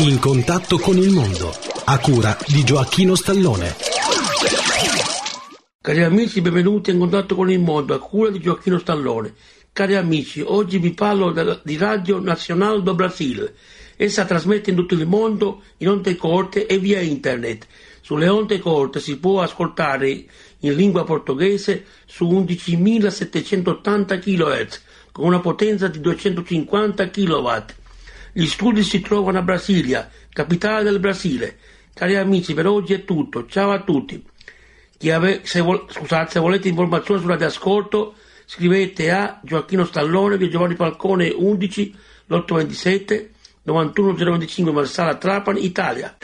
In contatto con il mondo, a cura di Gioacchino Stallone. Cari amici, benvenuti in contatto con il mondo, a cura di Gioacchino Stallone. Cari amici, oggi vi parlo di Radio Nacional do Brasil. Essa trasmette in tutto il mondo in onde corte e via internet. Sulle onde corte si può ascoltare in lingua portoghese su 11.780 kHz con una potenza di 250 kW. Gli studi si trovano a Brasilia, capitale del Brasile. Cari amici, per oggi è tutto. Ciao a tutti. Ave, se, vol, scusate, se volete informazioni sulla ascolto, scrivete a Gioacchino Stallone, via Giovanni Falcone 11 827 91025 Marsala Trapani, Italia.